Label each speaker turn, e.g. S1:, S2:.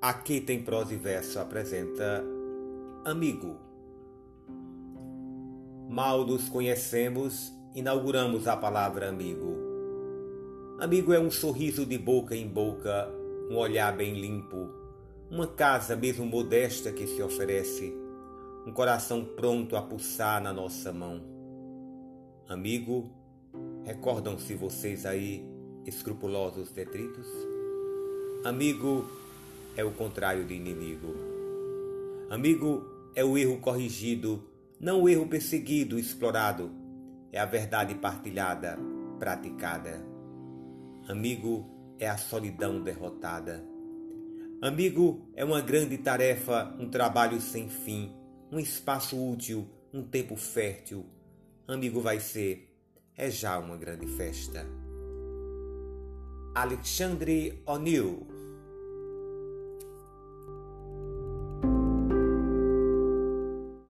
S1: Aqui tem prosa e verso apresenta Amigo. Mal nos conhecemos, inauguramos a palavra amigo. Amigo é um sorriso de boca em boca, um olhar bem limpo, uma casa mesmo modesta que se oferece, um coração pronto a pulsar na nossa mão. Amigo, recordam-se vocês aí, escrupulosos detritos? Amigo é o contrário de inimigo. Amigo é o erro corrigido, não o erro perseguido, explorado. É a verdade partilhada, praticada. Amigo é a solidão derrotada. Amigo é uma grande tarefa, um trabalho sem fim, um espaço útil, um tempo fértil. Amigo vai ser, é já uma grande festa. Alexandre O'Neill